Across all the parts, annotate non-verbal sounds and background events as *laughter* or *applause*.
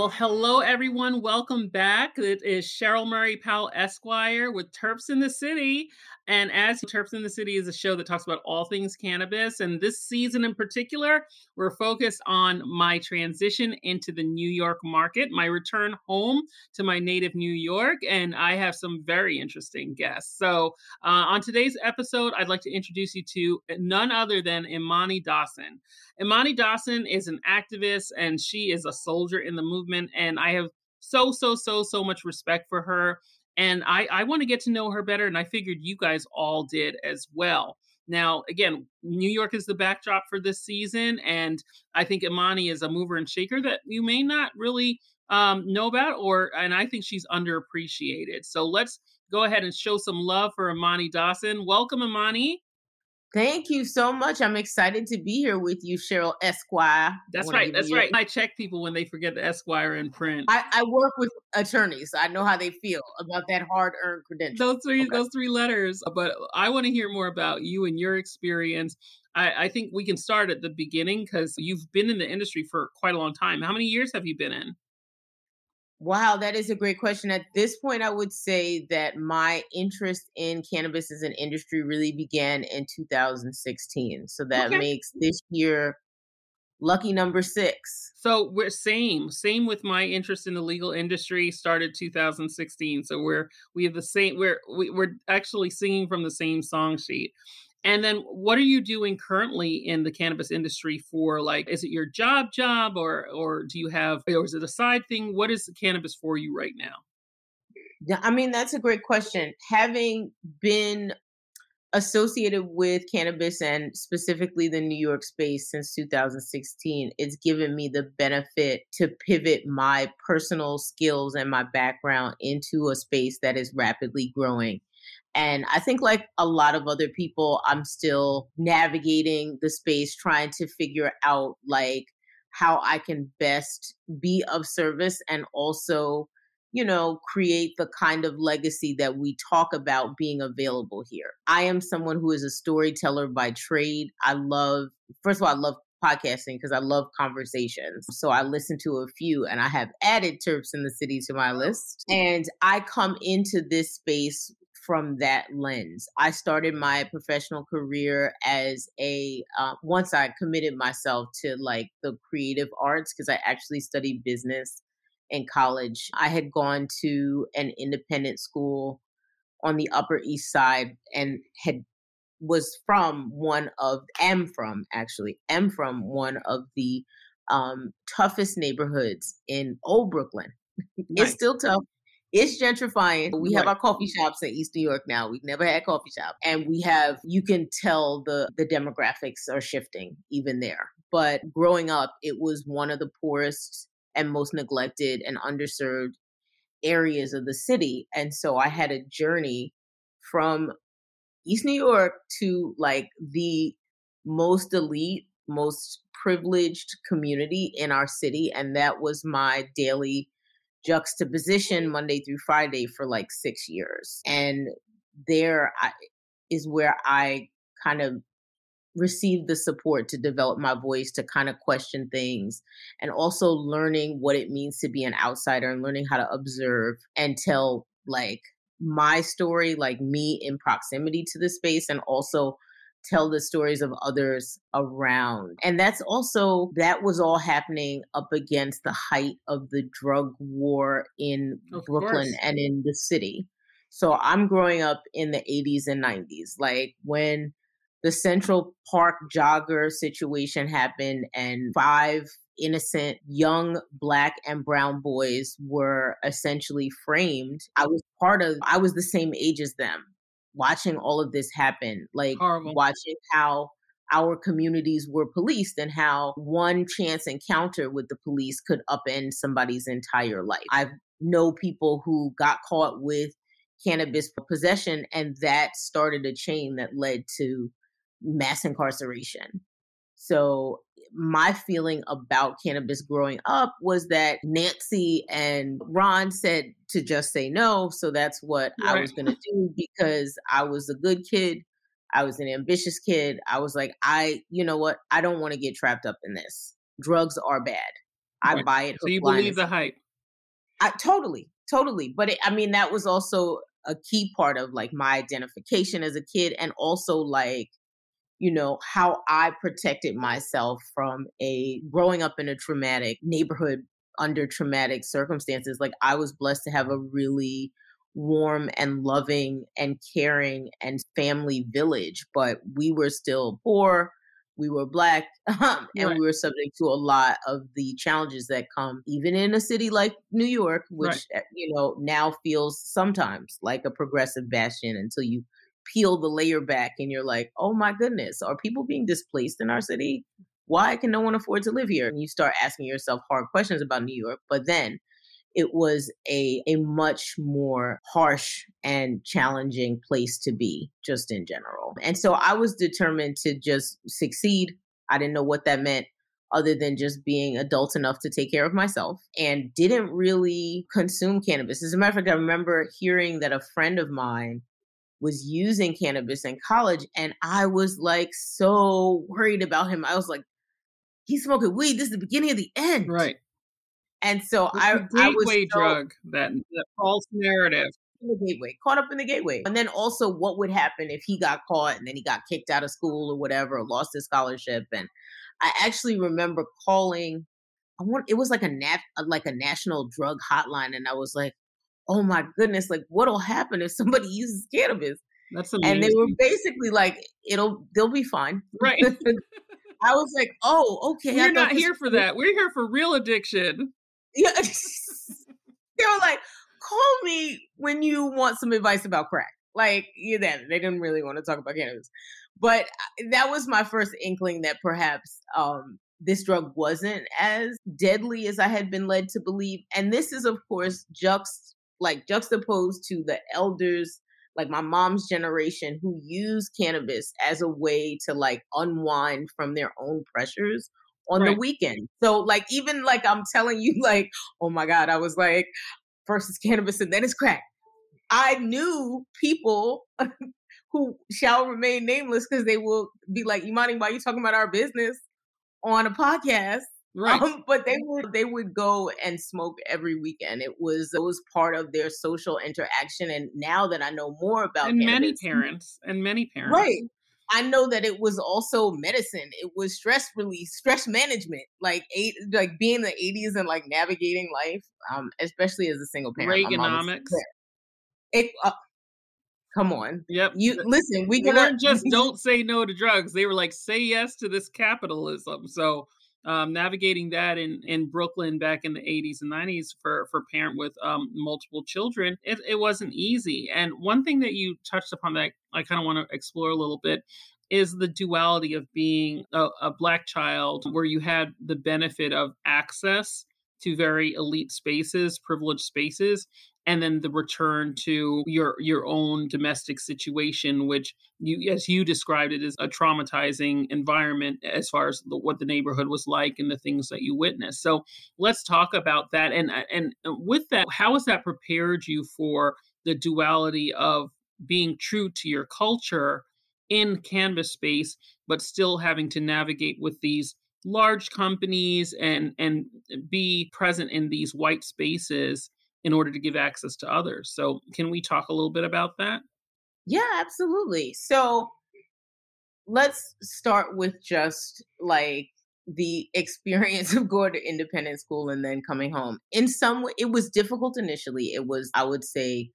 Well, hello, everyone. Welcome back. It is Scheril Murray Powell Esquire with Terps in the City. And as Terps in the City is a show that talks about all things cannabis. And this season in particular, we're focused on my transition into the New York market, my return home to my native New York. And I have some very interesting guests. So uh, on today's episode, I'd like to introduce you to none other than Imani Dawson. Imani Dawson is an activist and she is a soldier in the movement. And I have so, so, so, so much respect for her. And I, I want to get to know her better. And I figured you guys all did as well. Now, again, New York is the backdrop for this season. And I think Imani is a mover and shaker that you may not really um, know about, or, and I think she's underappreciated. So let's go ahead and show some love for Imani Dawson. Welcome, Imani. Thank you so much. I'm excited to be here with you, Scheril Esquire. That's right. That's right. I check people when they forget the Esquire in print. I, I work with attorneys. So I know how they feel about that hard earned credential. Those three, okay. those three letters. But I want to hear more about you and your experience. I, I think we can start at the beginning because you've been in the industry for quite a long time. How many years have you been in? Wow, that is a great question. At this point, I would say that my interest in cannabis as an industry really began in 2016. So that okay. makes this year lucky number six. So we're same, same with my interest in the legal industry. Started 2016. So we're we have the same. We're we, are we are actually singing from the same song sheet. And then what are you doing currently in the cannabis industry for like is it your job job or or do you have or is it a side thing? What is cannabis for you right now? Yeah, I mean that's a great question. Having been associated with cannabis and specifically the New York space since 2016, it's given me the benefit to pivot my personal skills and my background into a space that is rapidly growing and I think, like a lot of other people, I'm still navigating the space, trying to figure out like how I can best be of service and also, you know, create the kind of legacy that we talk about being available here. I am someone who is a storyteller by trade. I love, first of all, I love podcasting because I love conversations. So I listen to a few and I have added Terps in the City to my list. And I come into this space from that lens. I started my professional career as a uh, once I committed myself to like the creative arts because I actually studied business in college. I had gone to an independent school on the Upper East Side and had was from one of am from actually am from one of the um, toughest neighborhoods in old Brooklyn. *laughs* It's still tough it's gentrifying. We have our coffee shops in East New York now. We've never had coffee shop. And we have you can tell the the demographics are shifting even there. But growing up, it was one of the poorest and most neglected and underserved areas of the city. And so I had a journey from East New York to like the most elite, most privileged community in our city. And that was my daily juxtaposition Monday through Friday for like six years. And there I, is where I kind of received the support to develop my voice, to kind of question things, and also learning what it means to be an outsider and learning how to observe and tell like my story, like me in proximity to the space, and also tell the stories of others around. And that's also, that was all happening up against the height of the drug war in of Brooklyn course. and in the city. So I'm growing up in the 80s and 90s. Like when the Central Park jogger situation happened and five innocent young black and brown boys were essentially framed. I was part of, I was the same age as them watching all of this happen, like Horrible. watching how our communities were policed and how one chance encounter with the police could upend somebody's entire life. I know people who got caught with cannabis possession, and that started a chain that led to mass incarceration. So my feeling about cannabis growing up was that Nancy and Ron said to just say no. So that's what right. I was going to do because I was a good kid. I was an ambitious kid. I was like, I, you know what? I don't want to get trapped up in this. Drugs are bad. I right. buy it. So you believe the hype? I totally, totally. But it, I mean, that was also a key part of like my identification as a kid, and also like you know how I protected myself from a growing up in a traumatic neighborhood under traumatic circumstances. Like I was blessed to have a really warm and loving and caring and family village, but we were still poor. We were black, *laughs* um, and right. we were subject to a lot of the challenges that come, even in a city like New York, which right. Eh, you know now feels sometimes like a progressive bastion until you peel the layer back and you're like, oh my goodness, are people being displaced in our city? Why can no one afford to live here? And you start asking yourself hard questions about New York. But then it was a, a much more harsh and challenging place to be, just in general. And so I was determined to just succeed. I didn't know what that meant other than just being adult enough to take care of myself and didn't really consume cannabis. As a matter of fact, I remember hearing that a friend of mine was using cannabis in college and I was like so worried about him. I was like, he's smoking weed. This is the beginning of the end. Right. And so it's I, I was so, drug that, that false narrative. The gateway, caught up in the gateway. And then also what would happen if he got caught and then he got kicked out of school or whatever, or lost his scholarship. And I actually remember calling I want it was like a nat like a national drug hotline, and I was like, oh my goodness, like what'll happen if somebody *laughs* uses cannabis? That's amazing. And they were basically like, it'll they'll be fine. Right. *laughs* I was like, oh, okay. We're not here for that. We're here for real addiction. Yeah. *laughs* they were like, call me when you want some advice about crack. Like, yeah, then they didn't really want to talk about cannabis. But uh, that was my first inkling that perhaps um, this drug wasn't as deadly as I had been led to believe. And this is, of course, juxt like juxtaposed to the elders like my mom's generation who use cannabis as a way to like unwind from their own pressures on right. the weekend. So like even like I'm telling you *laughs* like oh my god I was like first is cannabis and then it's crack. I knew people *laughs* who shall remain nameless because they will be like Imani why are you talking about our business on a podcast Right. Um, but they would they would go and smoke every weekend. It was it was part of their social interaction. And now that I know more about and cannabis, many parents and many parents, right? I know that it was also medicine. It was stress release, stress management, like eight, like being in the eighties and like navigating life, um, especially as a single parent. Reaganomics. It, uh, come on. Yep. You listen. We weren't just don't say no to drugs. They were like say yes to this capitalism. So um, navigating that in, in Brooklyn back in the 80s and 90s for, for parent with um, multiple children, it, it wasn't easy. And one thing that you touched upon that I kind of want to explore a little bit is the duality of being a, a black child where you had the benefit of access to very elite spaces, privileged spaces, and then the return to your your own domestic situation which you as you described it as a traumatizing environment as far as the, what the neighborhood was like and the things that you witnessed. So let's talk about that and uh, and uh, with that how has that prepared you for the duality of being true to your culture in cannabis space but still having to navigate with these large companies and and uh, be present in these white spaces in order to give access to others. So, can we talk a little bit about that? Yeah, absolutely. So, let's start with just like the *laughs* experience of going to independent school and then coming home. In some way, it was difficult initially. It was, I would say,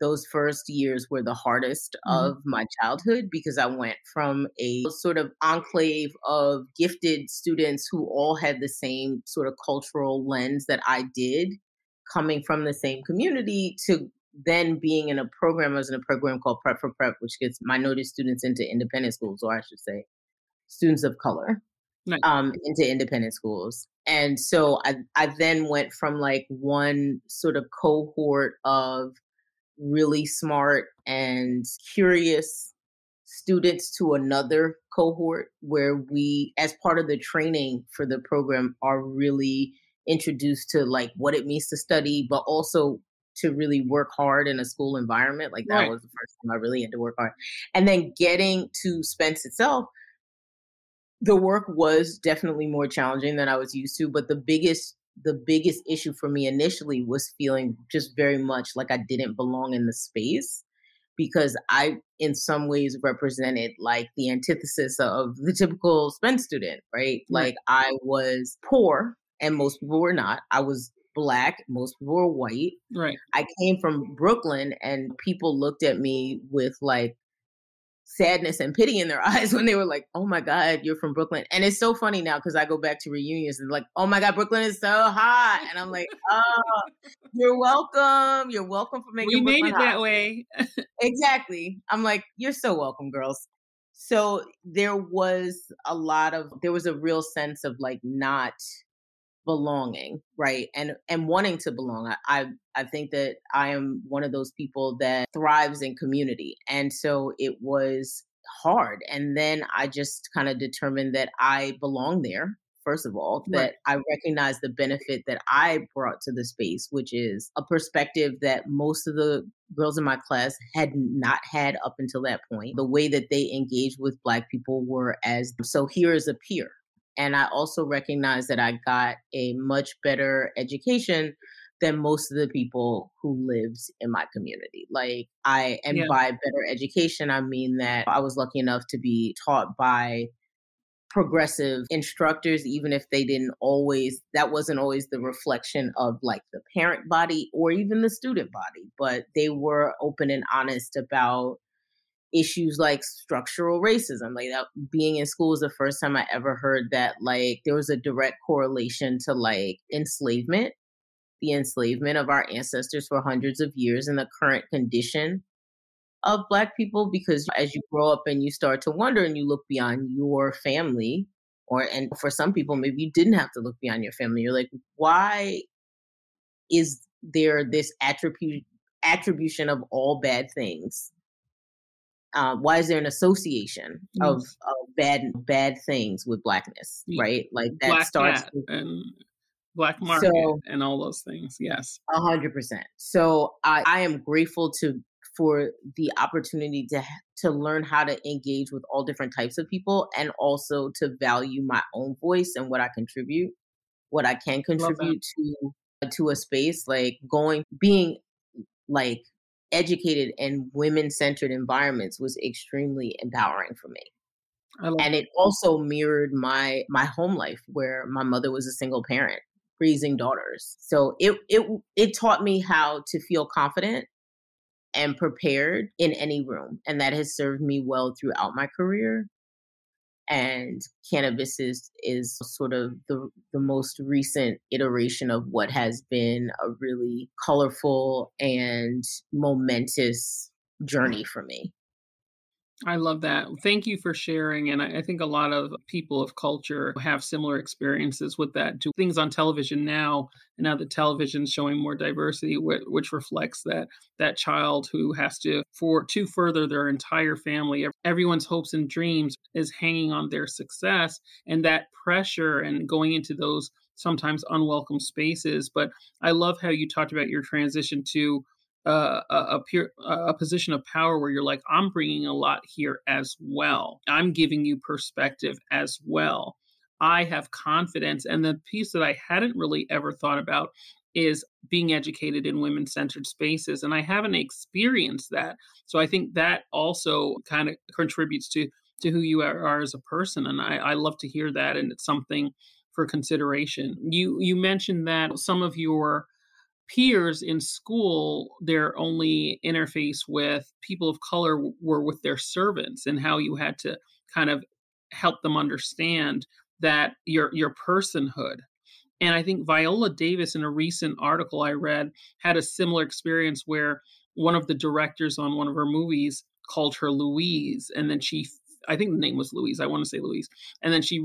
those first years were the hardest mm-hmm. of my childhood because I went from a sort of enclave of gifted students who all had the same sort of cultural lens that I did coming from the same community to then being in a program, I was in a program called Prep for Prep, which gets minority students into independent schools, or I should say, students of color nice. um, into independent schools. And so I, I then went from like one sort of cohort of really smart and curious students to another cohort where we, as part of the training for the program, are really introduced to like what it means to study, but also to really work hard in a school environment. Like that right. was the first time I really had to work hard. And then getting to Spence itself, the work was definitely more challenging than I was used to. But the biggest the biggest issue for me initially was feeling just very much like I didn't belong in the space because I, in some ways, represented like the antithesis of the typical Spence student, right? right? Like I was poor, and most people were not. I was black, most people were white. Right. I came from Brooklyn, and people looked at me with like sadness and pity in their *laughs* eyes when they were like, "Oh my God, you're from Brooklyn." And it's so funny now because I go back to reunions and like, "Oh my God, Brooklyn is so hot," and I'm like, *laughs* "Oh, you're welcome. You're welcome for making." We Brooklyn made it hot. that way. *laughs* exactly. I'm like, "You're so welcome, girls." So there was a lot of there was a real sense of like not belonging right and and wanting to belong I, I i think that i am one of those people that thrives in community and so it was hard and then i just kind of determined that i belong there first of all that right. i recognize the benefit that i brought to the space which is a perspective that most of the girls in my class had not had up until that point the way that they engaged with black people were as so here is a peer and I also recognize that I got a much better education than most of the people who lived in my community. Like I and yeah. by better education I mean that I was lucky enough to be taught by progressive instructors even if they didn't always that wasn't always the reflection of like the parent body or even the student body but they were open and honest about issues like structural racism like that being in school was the first time i ever heard that like there was a direct correlation to like enslavement the enslavement of our ancestors for hundreds of years and the current condition of black people because as you grow up and you start to wonder and you look beyond your family or and for some people maybe you didn't have to look beyond your family you're like why is there this attribute attribution of all bad things uh, why is there an association mm. of, of, bad bad things with blackness right? Like that black starts with, and black market so, and all those things yes. A hundred percent. So i i am grateful to for the opportunity to to learn how to engage with all different types of people and also to value my own voice and what i contribute what i can contribute to to a space like going being like educated and women centered environments was extremely empowering for me. And it also mirrored my my home life where my mother was a single parent raising daughters. So it it it taught me how to feel confident and prepared in any room and that has served me well throughout my career and cannabis is is sort of the the most recent iteration of what has been a really colorful and momentous journey mm. for me. I love that. Thank you for sharing. And I, think a lot of people of culture have similar experiences with that. To things on television now, and now the television's showing more diversity, which reflects that that child who has to for to further their entire family, everyone's hopes and dreams is hanging on their success, and that pressure and going into those sometimes unwelcome spaces. But I love how you talked about your transition to a, a, a position of power where you're like, I'm bringing a lot here as well. I'm giving you perspective as well. I have confidence. And the piece that I hadn't really ever thought about is being educated in women centered spaces. And I haven't experienced that. So I think that also kind of contributes to, to who you are, are as a person. And I, I love to hear that. And it's something for consideration. You, you mentioned that some of your peers in school, their only interface with people of color were with their servants and how you had to kind of help them understand that your your personhood. And I think Viola Davis in a recent article I read had a similar experience where one of the directors on one of her movies called her Louise and then she I think the name was Louise. I want to say Louise. And then she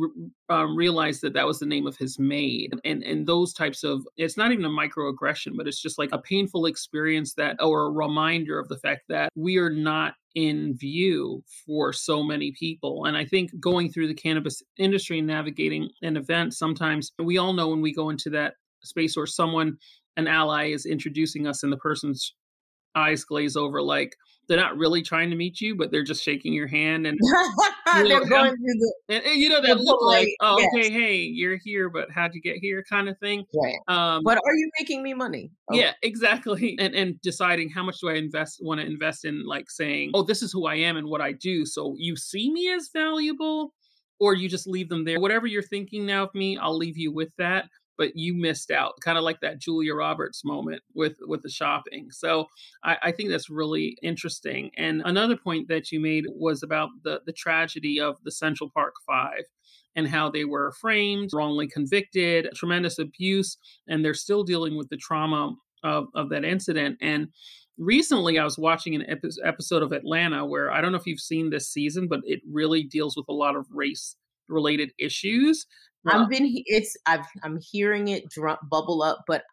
um, realized that that was the name of his maid. And and those types of it's not even a microaggression, but it's just like a painful experience that or a reminder of the fact that we are not in view for so many people. And I think going through the cannabis industry and navigating an event, sometimes we all know when we go into that space or someone, an ally, is introducing us and the person's eyes glaze over like they're not really trying to meet you, but they're just shaking your hand and *laughs* you know, going the, and, and, you know that look like, oh, yes. okay, hey, you're here, but how'd you get here, kind of thing. Right. Um, but are you making me money? Oh. Yeah, exactly. *laughs* And and deciding how much do I invest, want to invest in, like saying, oh, this is who I am and what I do, so you see me as valuable, or you just leave them there. Whatever you're thinking now of me, I'll leave you with that but you missed out kind of like that julia roberts moment with with the shopping. So I, I, think that's really interesting. And another point that you made was about the the tragedy of the central park five and how they were framed wrongly convicted tremendous abuse and they're still dealing with the trauma of, of that incident. And recently i was watching an episode of atlanta where i don't know if you've seen this season but it really deals with a lot of race related issues I've been it's I've I'm hearing it drum, bubble up, but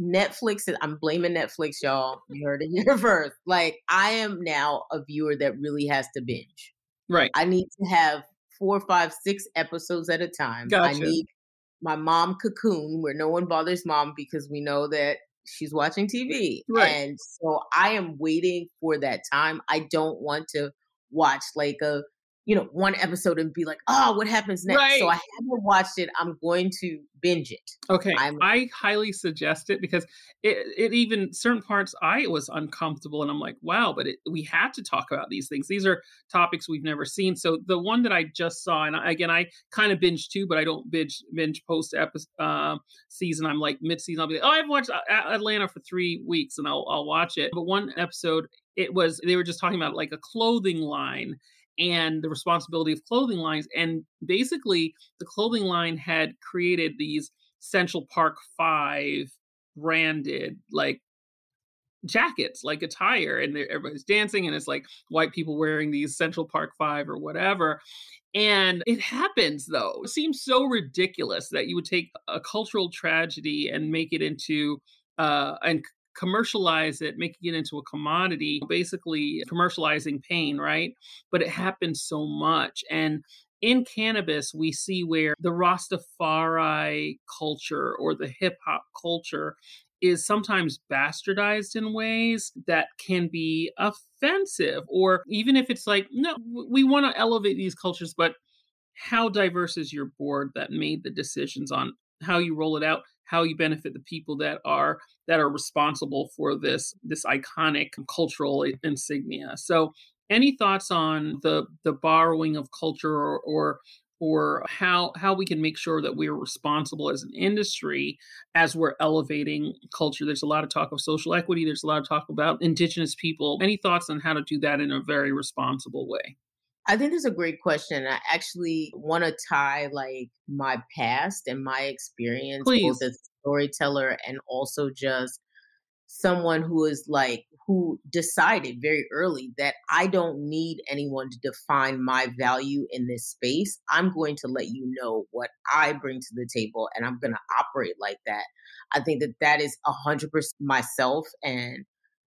Netflix is I'm blaming Netflix, y'all. You heard it here *laughs* first. Like I am now a viewer that really has to binge. Right. I need to have four, five, six episodes at a time. Gotcha. I need my mom cocoon where no one bothers mom because we know that she's watching TV. Right. And so I am waiting for that time. I don't want to watch like a you know, one episode and be like, oh, what happens next? Right. So I haven't watched it. I'm going to binge it. Okay. I'm, i highly suggest it because it, it even certain parts I was uncomfortable and I'm like, wow, but it, we had to talk about these things. These are topics we've never seen. So the one that I just saw, and again, I kind of binge too, but I don't binge binge post episode uh, season. I'm like mid season. I'll be like, oh, I've watched Atlanta for three weeks and I'll I'll watch it. But one episode, it was they were just talking about like a clothing line and the responsibility of clothing lines. And basically, the clothing line had created these Central Park Five branded like jackets, like attire, and everybody's dancing, and it's like white people wearing these Central Park Five or whatever. And it happens though. It seems so ridiculous that you would take a cultural tragedy and make it into uh, and commercialize it, making it into a commodity, basically commercializing pain, right? But it happens so much. And in cannabis, we see where the Rastafari culture or the hip hop culture is sometimes bastardized in ways that can be offensive, or even if it's like, no, we want to elevate these cultures, but how diverse is your board that made the decisions on how you roll it out? How you benefit the people that are that are responsible for this this iconic cultural insignia. So any thoughts on the the borrowing of culture or, or or how how we can make sure that we're responsible as an industry as we're elevating culture? There's a lot of talk of social equity there's a lot of talk about indigenous people. Any thoughts on how to do that in a very responsible way I think that's a great question. I actually want to tie like my past and my experience, Please. both as a storyteller and also just someone who is like who decided very early that I don't need anyone to define my value in this space. I'm going to let you know what I bring to the table and I'm going to operate like that. I think that that is 100% myself and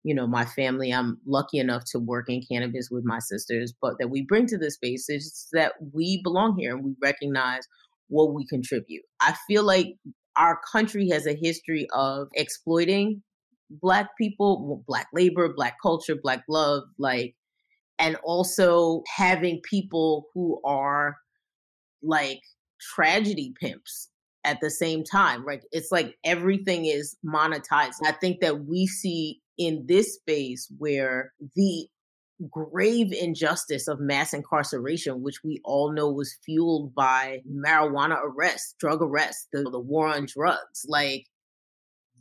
you know my family i'm lucky enough to work in cannabis with my sisters but that we bring to this space is that we belong here and we recognize what we contribute. I feel like our country has a history of exploiting black people black labor black culture black love like and also having people who are like tragedy pimps at the same time right? It's like everything is monetized. I think that we see in this space where the grave injustice of mass incarceration, which we all know was fueled by marijuana arrests, drug arrests, the, the war on drugs, like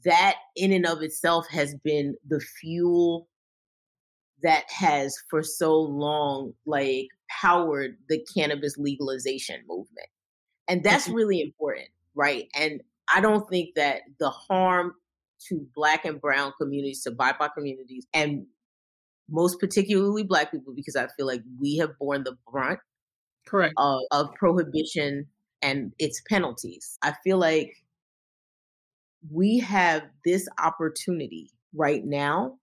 that in and of itself has been the fuel that has for so long like powered the cannabis legalization movement. And that's mm-hmm. really important, right? And I don't think that the harm to black and brown communities, to BIPOC communities, and most particularly black people, because I feel like we have borne the brunt correct of, of prohibition and its penalties. I feel like we have this opportunity right now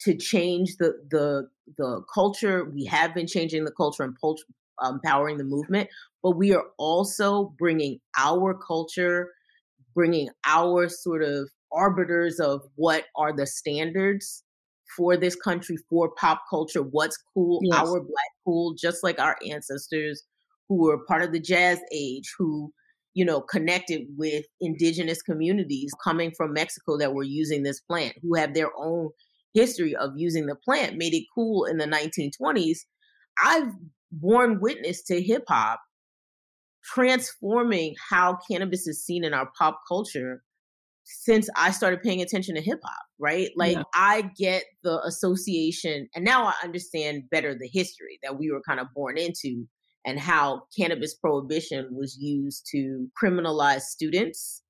to change the the the culture. We have been changing the culture and pul- empowering the movement, but we are also bringing our culture, bringing our sort of arbiters of what are the standards for this country, for pop culture, what's cool, yes. our black cool, just like our ancestors who were part of the jazz age, who, you know, connected with indigenous communities coming from Mexico that were using this plant, who have their own history of using the plant, made it cool in the 1920s. I've borne witness to hip hop transforming how cannabis is seen in our pop culture since I started paying attention to hip hop, right? Like yeah. I get the association and now I understand better the history that we were kind of born into and how cannabis prohibition was used to criminalize students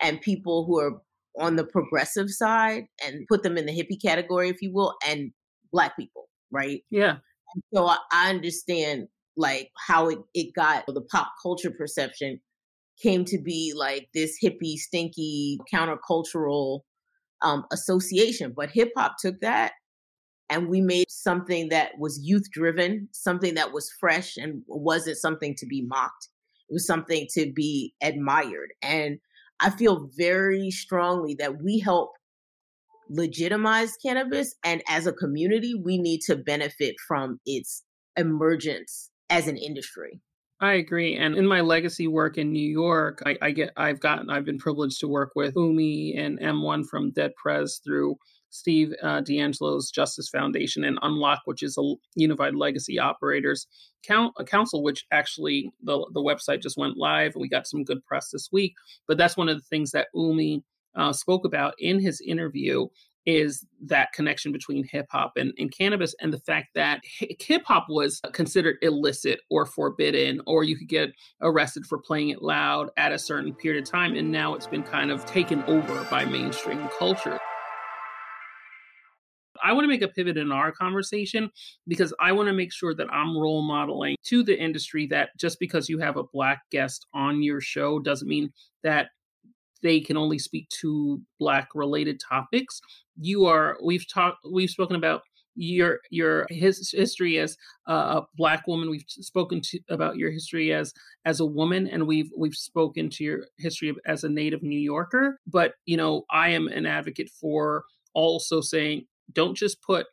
and people who are on the progressive side and put them in the hippie category, if you will, and black people, right? Yeah. And so I, I understand like how it, it got the pop culture perception came to be like this hippie, stinky, countercultural um, association. But hip hop took that and we made something that was youth driven, something that was fresh and wasn't something to be mocked. It was something to be admired. And I feel very strongly that we help legitimize cannabis. And as a community, we need to benefit from its emergence as an industry. I agree. And in my legacy work in New York, I, I, get I've gotten I've been privileged to work with Umi and M1 from Dead Prez through Steve uh, DeAngelo's Justice Foundation and Unlock, which is a unified legacy operators count council, which actually the the website just went live and we got some good press this week. But that's one of the things that Umi uh, spoke about in his interview is that connection between hip hop and, and, cannabis and the fact that hip hop was considered illicit or forbidden, or you could get arrested for playing it loud at a certain period of time. And now it's been kind of taken over by mainstream culture. I want to make a pivot in our conversation because I want to make sure that I'm role modeling to the industry that just because you have a black guest on your show doesn't mean that they can only speak to black related topics. You are we've talked we've spoken about your your his history as a black woman. We've spoken to about your history as as a woman and we've we've spoken to your history as a native new yorker. But you know i am an advocate for also saying don't just put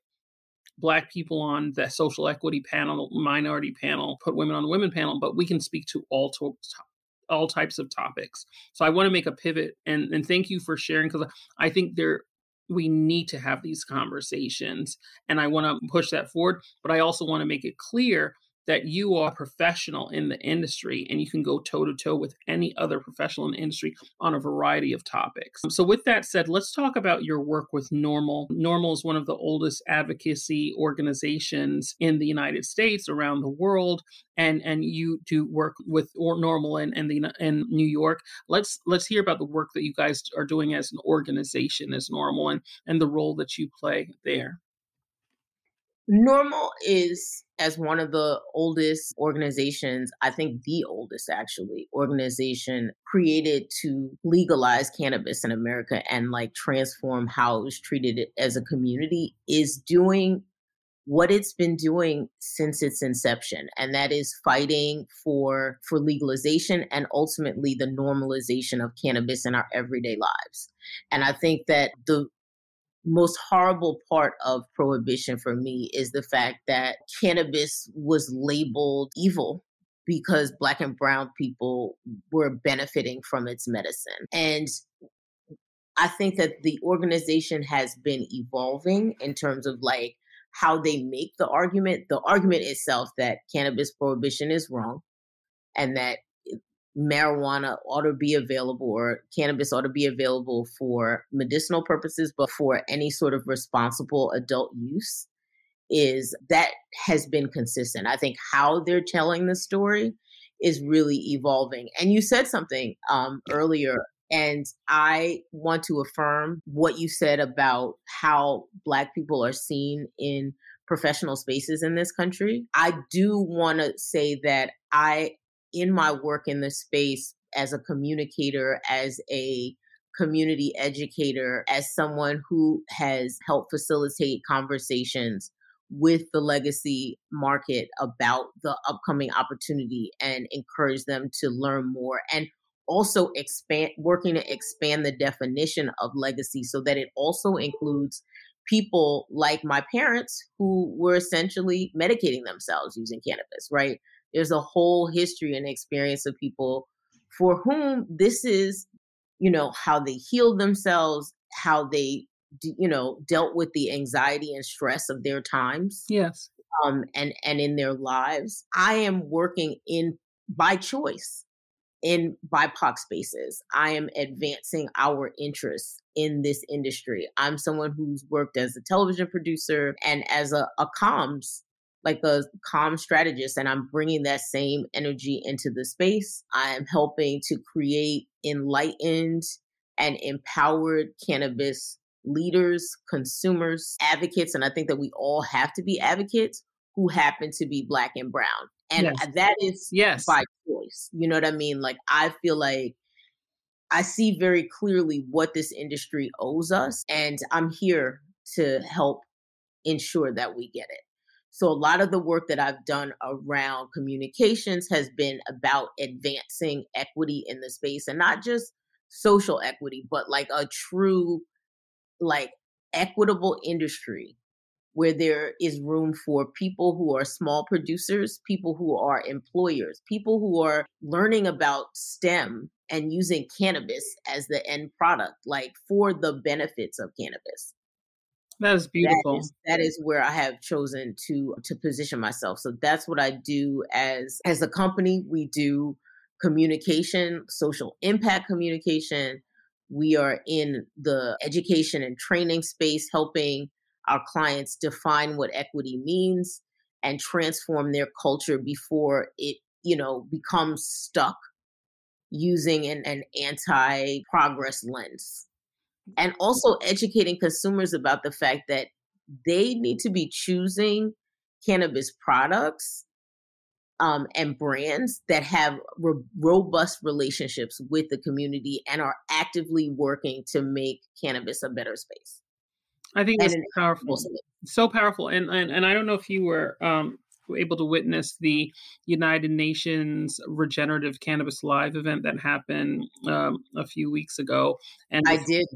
black people on the social equity panel minority panel put women on the women panel but we can speak to all to, all types of topics. So i want to make a pivot and and thank you for sharing because i think there we need to have these conversations and i want to push that forward but i also want to make it clear that you are a professional in the industry and you can go toe to toe with any other professional in the industry on a variety of topics. Um, so, with that said, let's talk about your work with NORML. NORML is one of the oldest advocacy organizations in the United States, around the world, and and you do work with or NORML in, in the in New York. Let's let's hear about the work that you guys are doing as an organization, as NORML and and the role that you play there. NORML is as one of the oldest organizations, I think the oldest actually organization created to legalize cannabis in America and like transform how it was treated as a community is doing what it's been doing since its inception and that is fighting for for legalization and ultimately the normalization of cannabis in our everyday lives. And i think that the most horrible part of prohibition for me is the fact that cannabis was labeled evil because black and brown people were benefiting from its medicine. And I think that the organization has been evolving in terms of like how they make the argument. The argument itself that cannabis prohibition is wrong and that marijuana ought to be available or cannabis ought to be available for medicinal purposes, but for any sort of responsible adult use is that has been consistent. I think how they're telling the story is really evolving. And you said something um, earlier, and I want to affirm what you said about how Black people are seen in professional spaces in this country. I do want to say that I in my work in this space as a communicator, as a community educator, as someone who has helped facilitate conversations with the legacy market about the upcoming opportunity and encourage them to learn more and also expand working to expand the definition of legacy so that it also includes people like my parents who were essentially medicating themselves using cannabis, right? There's a whole history and experience of people for whom this is, you know, how they healed themselves, how they, you know, dealt with the anxiety and stress of their times. Yes. Um, and and in their lives, I am working in by choice in BIPOC spaces. I am advancing our interests in this industry. I'm someone who's worked as a television producer and as a, a comms, like a comms strategist, and I'm bringing that same energy into the space. I am helping to create enlightened and empowered cannabis leaders, consumers, advocates, and I think that we all have to be advocates who happen to be black and brown. And yes. that is yes. by choice. You know what I mean? Like I feel like I see very clearly what this industry owes us and I'm here to help ensure that we get it. So a lot of the work that I've done around communications has been about advancing equity in the space and not just social equity, but like a true like equitable industry where there is room for people who are small producers, people who are employers, people who are learning about STEM and using cannabis as the end product, like for the benefits of cannabis. That is beautiful. That is, that is where I have chosen to to position myself. So that's what I do as as a company. We do communication, social impact communication. We are in the education and training space, helping our clients define what equity means and transform their culture before it, you know, becomes stuck using an, an anti progress lens. And also educating consumers about the fact that they need to be choosing cannabis products um, and brands that have ro- robust relationships with the community and are actively working to make cannabis a better space. I think it's powerful, so powerful. And, and and I don't know if you were um, able to witness the United Nations Regenerative Cannabis Live event that happened um, a few weeks ago. And I did.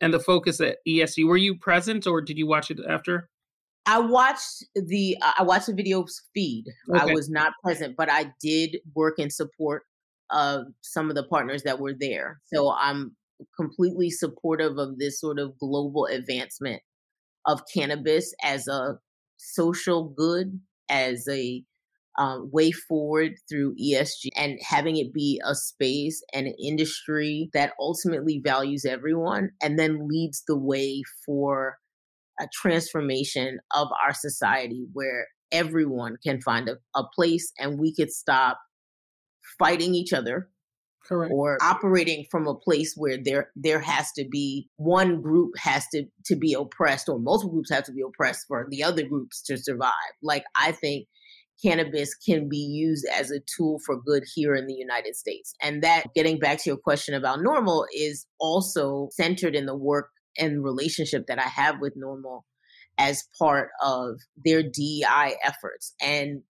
And the focus at ESG. Were you present, or did you watch it after? I watched the uh, I watched the video feed. Okay. I was not present, but I did work in support of some of the partners that were there. So I'm completely supportive of this sort of global advancement of cannabis as a social good, as a um, way forward through ESG, and having it be a space and an industry that ultimately values everyone and then leads the way for a transformation of our society where everyone can find a, a place and we could stop fighting each other Correct. or operating from a place where there there has to be one group has to to be oppressed or multiple groups have to be oppressed for the other groups to survive like i think cannabis can be used as a tool for good here in the united states and that getting back to your question about NORML, is also centered in the work and relationship that i have with NORML as part of their DEI efforts. And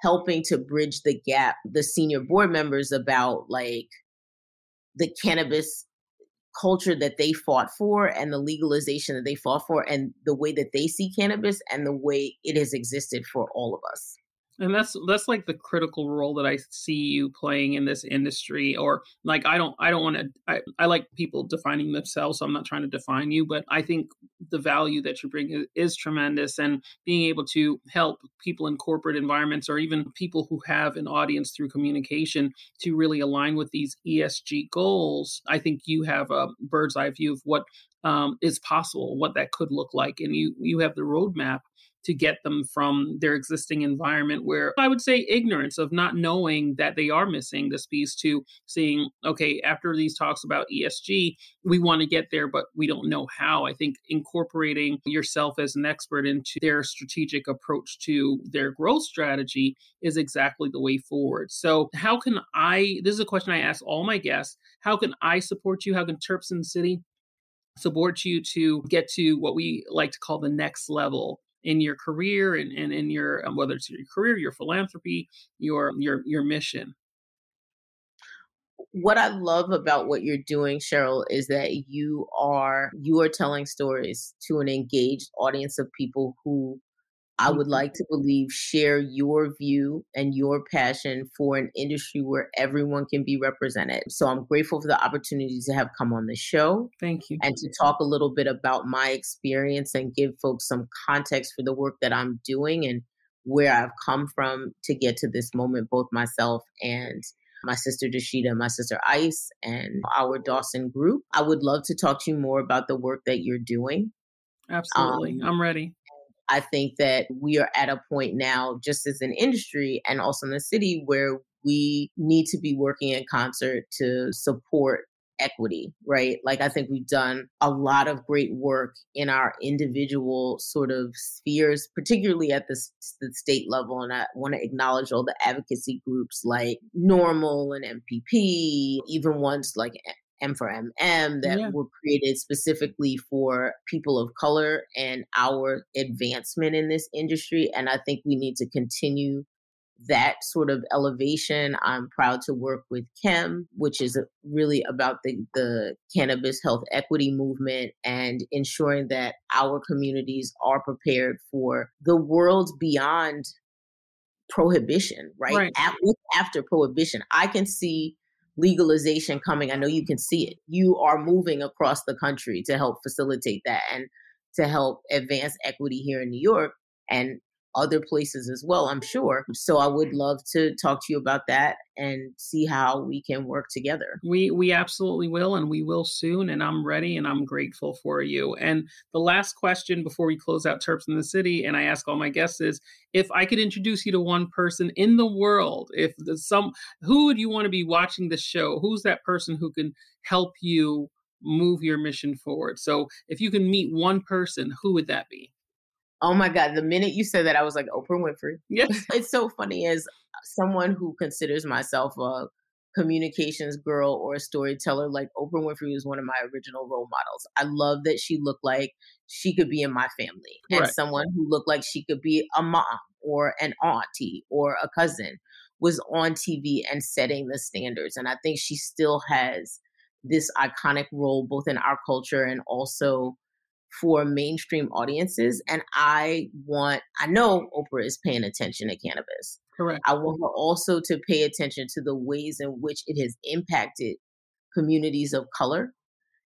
helping to bridge the gap the senior board members about like the cannabis culture that they fought for and the legalization that they fought for and the way that they see cannabis and the way it has existed for all of us and that's that's like the critical role that i see you playing in this industry or like i don't i don't want to I, I like people defining themselves so i'm not trying to define you but i think the value that you bring is, is tremendous and being able to help people in corporate environments or even people who have an audience through communication to really align with these esg goals i think you have a bird's eye view of what um, is possible, what that could look like, and you you have the roadmap to get them from their existing environment where I would say ignorance of not knowing that they are missing this piece to seeing, okay, after these talks about ESG, we want to get there, but we don't know how. I think incorporating yourself as an expert into their strategic approach to their growth strategy is exactly the way forward. So, how can I? This is a question I ask all my guests. How can I support you? How can Terps in the City support you to get to what we like to call the next level in your career and, and in your um, whether it's your career, your philanthropy, your your your mission? what I love about what you're doing, Scheril, is that you are you are telling stories to an engaged audience of people who I would mm-hmm. like to believe share your view and your passion for an industry where everyone can be represented. So I'm grateful for the opportunity to have come on the show. Thank you. And to talk a little bit about my experience and give folks some context for the work that I'm doing and where I've come from to get to this moment, both myself and my sister Dashida, my sister Ice, and our Dawson group. I would love to talk to you more about the work that you're doing. Absolutely. Um, I'm ready. I think that we are at a point now, just as an industry and also in the city, where we need to be working in concert to support equity, right? Like, I think we've done a lot of great work in our individual sort of spheres, particularly at the, the state level. And I want to acknowledge all the advocacy groups like NORML and MPP, even ones like M for MM that yeah. were created specifically for people of color and our advancement in this industry. And I think we need to continue that sort of elevation. I'm proud to work with Chem, which is really about the, the cannabis health equity movement and ensuring that our communities are prepared for the world beyond prohibition, right? right. After prohibition, I can see legalization coming. I know you can see it. You are moving across the country to help facilitate that and to help advance equity here in New York. And other places as well, I'm sure. So I would love to talk to you about that and see how we can work together. We we absolutely will and we will soon and I'm ready and I'm grateful for you. And the last question before we close out Terps in the City and I ask all my guests is if I could introduce you to one person in the world, if some who would you want to be watching the show? Who's that person who can help you move your mission forward? So if you can meet one person, who would that be? Oh my God. The minute you said that, I was like, Oprah Winfrey. Yes. *laughs* it's so funny as someone who considers myself a communications girl or a storyteller, like Oprah Winfrey was one of my original role models. I love that she looked like she could be in my family and right. someone who looked like she could be a mom or an auntie or a cousin was on TV and setting the standards. And I think she still has this iconic role both in our culture and also for mainstream audiences. And I want, I know Oprah is paying attention to cannabis. Correct. I want her also to pay attention to the ways in which it has impacted communities of color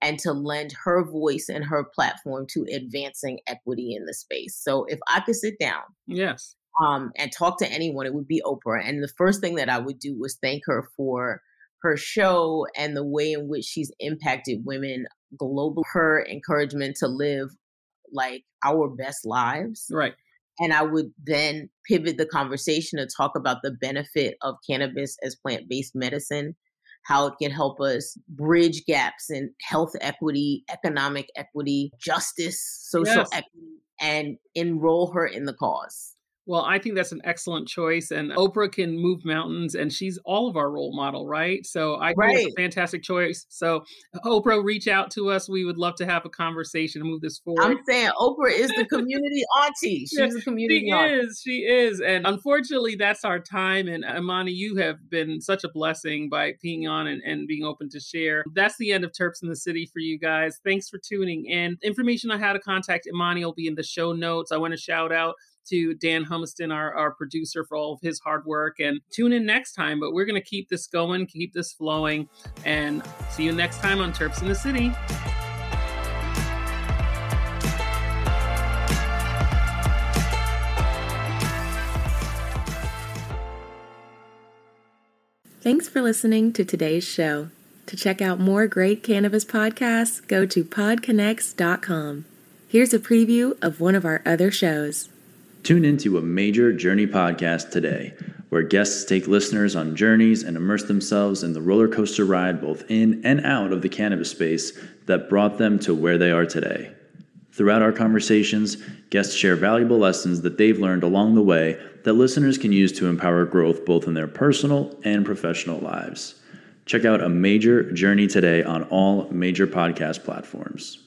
and to lend her voice and her platform to advancing equity in the space. So if I could sit down, yes, um, and talk to anyone, it would be Oprah. And the first thing that I would do was thank her for her show and the way in which she's impacted women globally, her encouragement to live like our best lives. Right. And I would then pivot the conversation to talk about the benefit of cannabis as plant based medicine, how it can help us bridge gaps in health equity, economic equity, justice, social yes. equity, and enroll her in the cause. Well, I think that's an excellent choice. And Oprah can move mountains, and she's all of our role model, right? So I think right. it's a fantastic choice. So, Oprah, reach out to us. We would love to have a conversation and move this forward. I'm saying Oprah is the *laughs* community auntie. She's yeah, a community she auntie. is. She is. And unfortunately, that's our time. And Imani, you have been such a blessing by being on and, and being open to share. That's the end of Terps in the City for you guys. Thanks for tuning in. Information on how to contact Imani will be in the show notes. I want to shout out to Dan Humiston, our, our producer, for all of his hard work. And tune in next time. But we're going to keep this going, keep this flowing, and see you next time on Terps in the City. Thanks for listening to today's show. To check out more great cannabis podcasts, go to podconx.com. Here's a preview of one of our other shows. Tune into a major journey podcast today, where guests take listeners on journeys and immerse themselves in the roller coaster ride both in and out of the cannabis space that brought them to where they are today. Throughout our conversations, guests share valuable lessons that they've learned along the way that listeners can use to empower growth both in their personal and professional lives. Check out a major journey today on all major podcast platforms.